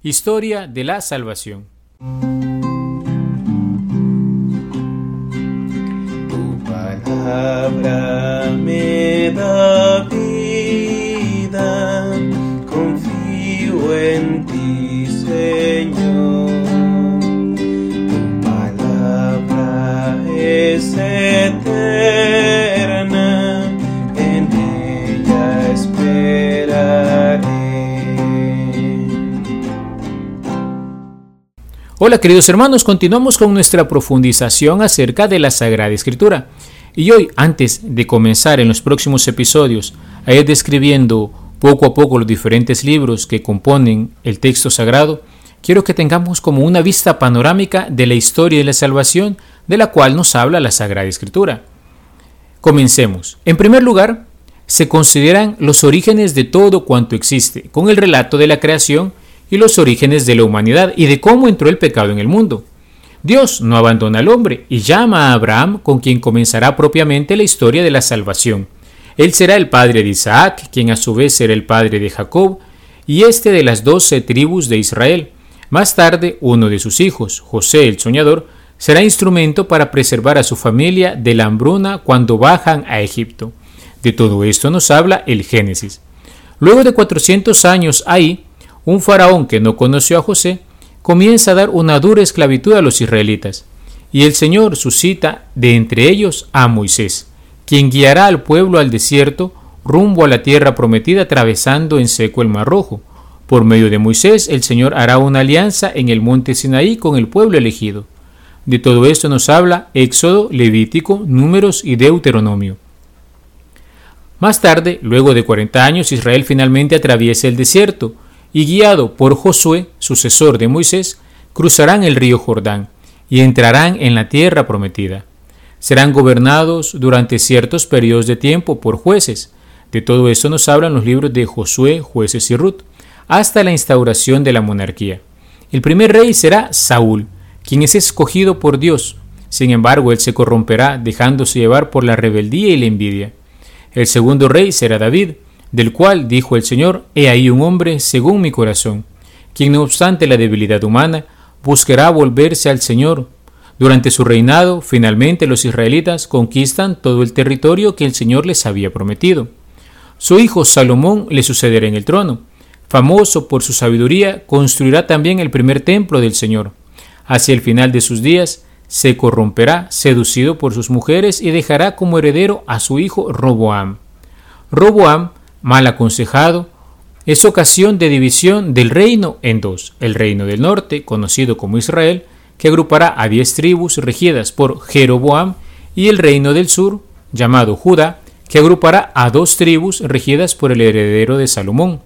Historia de la Salvación. Tu palabra me da vida, confío en Hola queridos hermanos, continuamos con nuestra profundización acerca de la Sagrada Escritura. Y hoy, antes de comenzar en los próximos episodios a ir describiendo poco a poco los diferentes libros que componen el texto sagrado, quiero que tengamos como una vista panorámica de la historia de la salvación de la cual nos habla la Sagrada Escritura. Comencemos. En primer lugar, se consideran los orígenes de todo cuanto existe, con el relato de la creación y los orígenes de la humanidad y de cómo entró el pecado en el mundo. Dios no abandona al hombre y llama a Abraham con quien comenzará propiamente la historia de la salvación. Él será el padre de Isaac, quien a su vez será el padre de Jacob, y este de las doce tribus de Israel. Más tarde, uno de sus hijos, José el soñador, será instrumento para preservar a su familia de la hambruna cuando bajan a Egipto. De todo esto nos habla el Génesis. Luego de 400 años ahí, un faraón que no conoció a José comienza a dar una dura esclavitud a los israelitas, y el Señor suscita de entre ellos a Moisés, quien guiará al pueblo al desierto rumbo a la tierra prometida atravesando en seco el mar rojo. Por medio de Moisés el Señor hará una alianza en el monte Sinaí con el pueblo elegido. De todo esto nos habla Éxodo, Levítico, Números y Deuteronomio. Más tarde, luego de 40 años, Israel finalmente atraviesa el desierto, y guiado por Josué, sucesor de Moisés, cruzarán el río Jordán y entrarán en la tierra prometida. Serán gobernados durante ciertos periodos de tiempo por jueces. De todo esto nos hablan los libros de Josué, jueces y Ruth, hasta la instauración de la monarquía. El primer rey será Saúl, quien es escogido por Dios. Sin embargo, él se corromperá, dejándose llevar por la rebeldía y la envidia. El segundo rey será David, del cual dijo el Señor, He ahí un hombre según mi corazón, quien no obstante la debilidad humana, buscará volverse al Señor. Durante su reinado, finalmente los israelitas conquistan todo el territorio que el Señor les había prometido. Su hijo Salomón le sucederá en el trono. Famoso por su sabiduría, construirá también el primer templo del Señor. Hacia el final de sus días, se corromperá, seducido por sus mujeres, y dejará como heredero a su hijo Roboam. Roboam mal aconsejado, es ocasión de división del reino en dos, el reino del norte, conocido como Israel, que agrupará a diez tribus regidas por Jeroboam, y el reino del sur, llamado Judá, que agrupará a dos tribus regidas por el heredero de Salomón.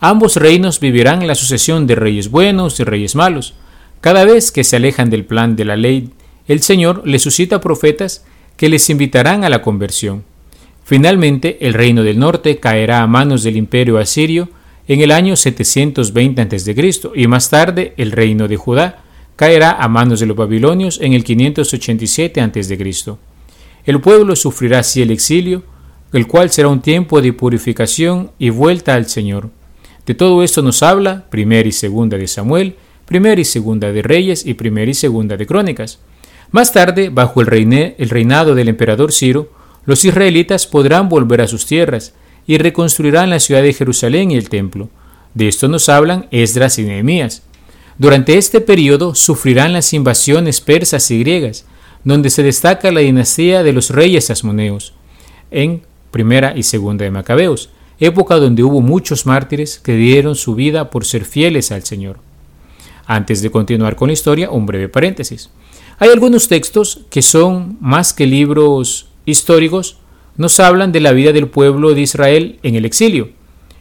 Ambos reinos vivirán la sucesión de reyes buenos y reyes malos. Cada vez que se alejan del plan de la ley, el Señor les suscita profetas que les invitarán a la conversión. Finalmente, el reino del norte caerá a manos del imperio asirio en el año 720 a.C. y más tarde el reino de Judá caerá a manos de los babilonios en el 587 a.C. El pueblo sufrirá así el exilio, el cual será un tiempo de purificación y vuelta al Señor. De todo esto nos habla primera y segunda de Samuel, primera y segunda de Reyes y primera y segunda de Crónicas. Más tarde, bajo el, el reinado del emperador Ciro, los israelitas podrán volver a sus tierras y reconstruirán la ciudad de Jerusalén y el templo. De esto nos hablan Esdras y Nehemías. Durante este periodo sufrirán las invasiones persas y griegas, donde se destaca la dinastía de los reyes asmoneos, en primera y segunda de Macabeos, época donde hubo muchos mártires que dieron su vida por ser fieles al Señor. Antes de continuar con la historia, un breve paréntesis. Hay algunos textos que son más que libros históricos nos hablan de la vida del pueblo de Israel en el exilio.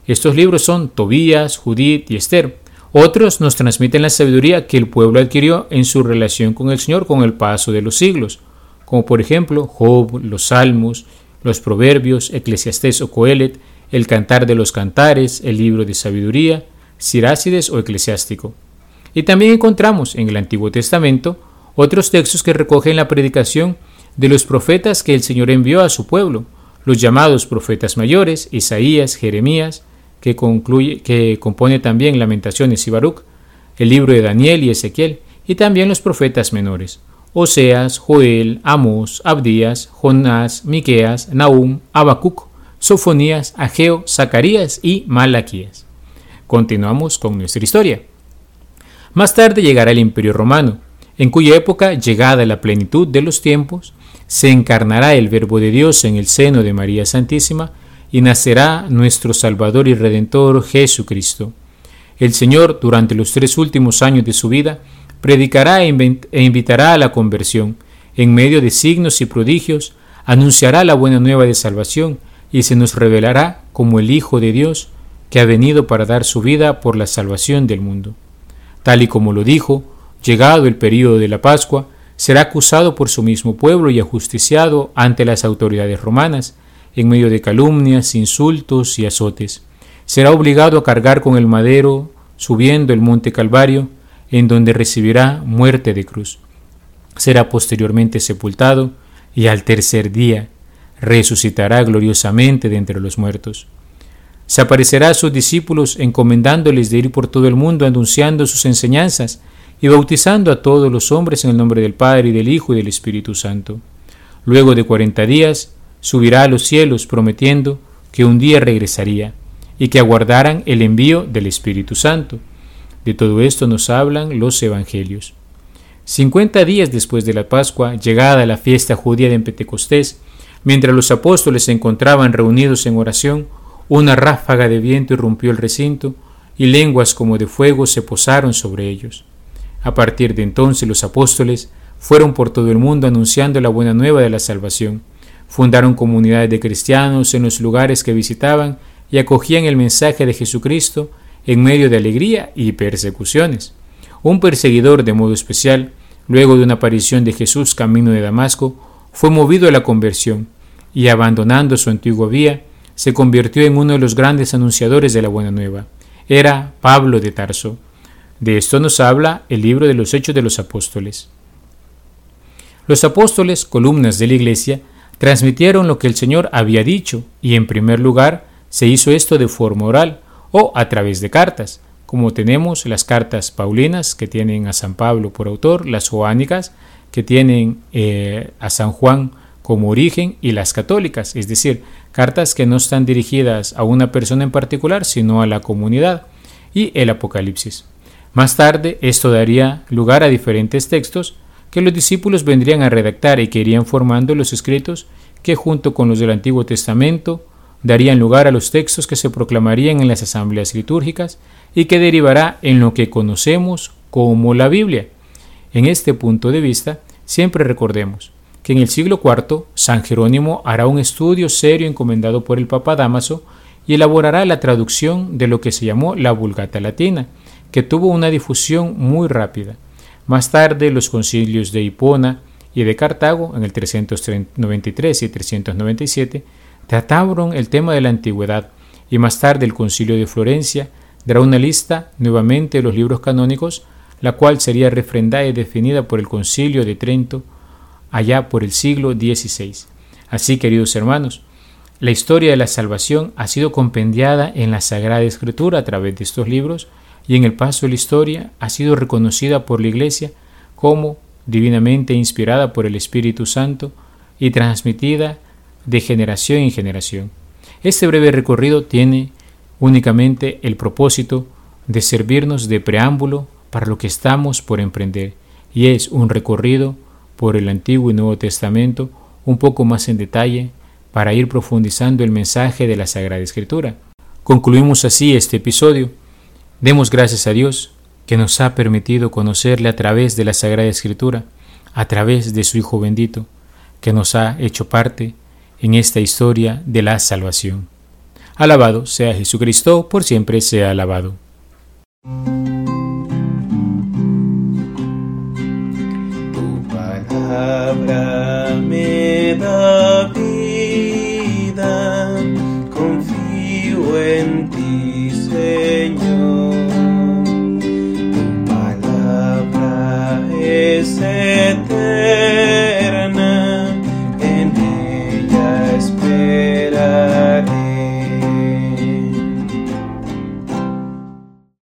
Estos libros son Tobías, Judith y Esther. Otros nos transmiten la sabiduría que el pueblo adquirió en su relación con el Señor con el paso de los siglos, como por ejemplo Job, los Salmos, los Proverbios, Eclesiastés o Coelet, el Cantar de los Cantares, el libro de sabiduría, Sirácides o Eclesiástico. Y también encontramos en el Antiguo Testamento otros textos que recogen la predicación de los profetas que el Señor envió a su pueblo, los llamados profetas mayores, Isaías, Jeremías, que, concluye, que compone también Lamentaciones y Baruch, el libro de Daniel y Ezequiel, y también los profetas menores, Oseas, Joel, Amos, Abdías, Jonás, Miqueas, Nahum, Habacuc, Sofonías, Ageo, Zacarías y Malaquías. Continuamos con nuestra historia. Más tarde llegará el Imperio Romano, en cuya época, llegada la plenitud de los tiempos, se encarnará el Verbo de Dios en el seno de María Santísima y nacerá nuestro Salvador y Redentor Jesucristo. El Señor, durante los tres últimos años de su vida, predicará e, e invitará a la conversión. En medio de signos y prodigios, anunciará la buena nueva de salvación y se nos revelará como el Hijo de Dios que ha venido para dar su vida por la salvación del mundo. Tal y como lo dijo, llegado el período de la Pascua, será acusado por su mismo pueblo y ajusticiado ante las autoridades romanas, en medio de calumnias, insultos y azotes. Será obligado a cargar con el madero, subiendo el monte Calvario, en donde recibirá muerte de cruz. Será posteriormente sepultado y al tercer día resucitará gloriosamente de entre los muertos. Se aparecerá a sus discípulos encomendándoles de ir por todo el mundo anunciando sus enseñanzas y bautizando a todos los hombres en el nombre del Padre y del Hijo y del Espíritu Santo. Luego de cuarenta días subirá a los cielos prometiendo que un día regresaría y que aguardaran el envío del Espíritu Santo. De todo esto nos hablan los Evangelios. Cincuenta días después de la Pascua, llegada la fiesta judía de Pentecostés, mientras los apóstoles se encontraban reunidos en oración, una ráfaga de viento irrumpió el recinto y lenguas como de fuego se posaron sobre ellos. A partir de entonces los apóstoles fueron por todo el mundo anunciando la buena nueva de la salvación. Fundaron comunidades de cristianos en los lugares que visitaban y acogían el mensaje de Jesucristo en medio de alegría y persecuciones. Un perseguidor de modo especial, luego de una aparición de Jesús camino de Damasco, fue movido a la conversión y abandonando su antigua vía, se convirtió en uno de los grandes anunciadores de la buena nueva. Era Pablo de Tarso. De esto nos habla el libro de los Hechos de los Apóstoles. Los apóstoles, columnas de la Iglesia, transmitieron lo que el Señor había dicho y en primer lugar se hizo esto de forma oral o a través de cartas, como tenemos las cartas paulinas que tienen a San Pablo por autor, las joánicas que tienen eh, a San Juan como origen y las católicas, es decir, cartas que no están dirigidas a una persona en particular, sino a la comunidad, y el Apocalipsis. Más tarde, esto daría lugar a diferentes textos que los discípulos vendrían a redactar y que irían formando los escritos que junto con los del Antiguo Testamento darían lugar a los textos que se proclamarían en las asambleas litúrgicas y que derivará en lo que conocemos como la Biblia. En este punto de vista, siempre recordemos que en el siglo IV San Jerónimo hará un estudio serio encomendado por el Papa Damaso y elaborará la traducción de lo que se llamó la Vulgata Latina, que tuvo una difusión muy rápida. Más tarde, los concilios de Hipona y de Cartago, en el 393 y 397, trataron el tema de la antigüedad, y más tarde el concilio de Florencia dará una lista nuevamente de los libros canónicos, la cual sería refrendada y definida por el concilio de Trento allá por el siglo XVI. Así, queridos hermanos, la historia de la salvación ha sido compendiada en la Sagrada Escritura a través de estos libros y en el paso de la historia ha sido reconocida por la Iglesia como divinamente inspirada por el Espíritu Santo y transmitida de generación en generación. Este breve recorrido tiene únicamente el propósito de servirnos de preámbulo para lo que estamos por emprender, y es un recorrido por el Antiguo y Nuevo Testamento un poco más en detalle para ir profundizando el mensaje de la Sagrada Escritura. Concluimos así este episodio. Demos gracias a Dios que nos ha permitido conocerle a través de la Sagrada Escritura, a través de su Hijo bendito, que nos ha hecho parte en esta historia de la salvación. Alabado sea Jesucristo, por siempre sea alabado. palabra me da vida, confío en ti, Señor.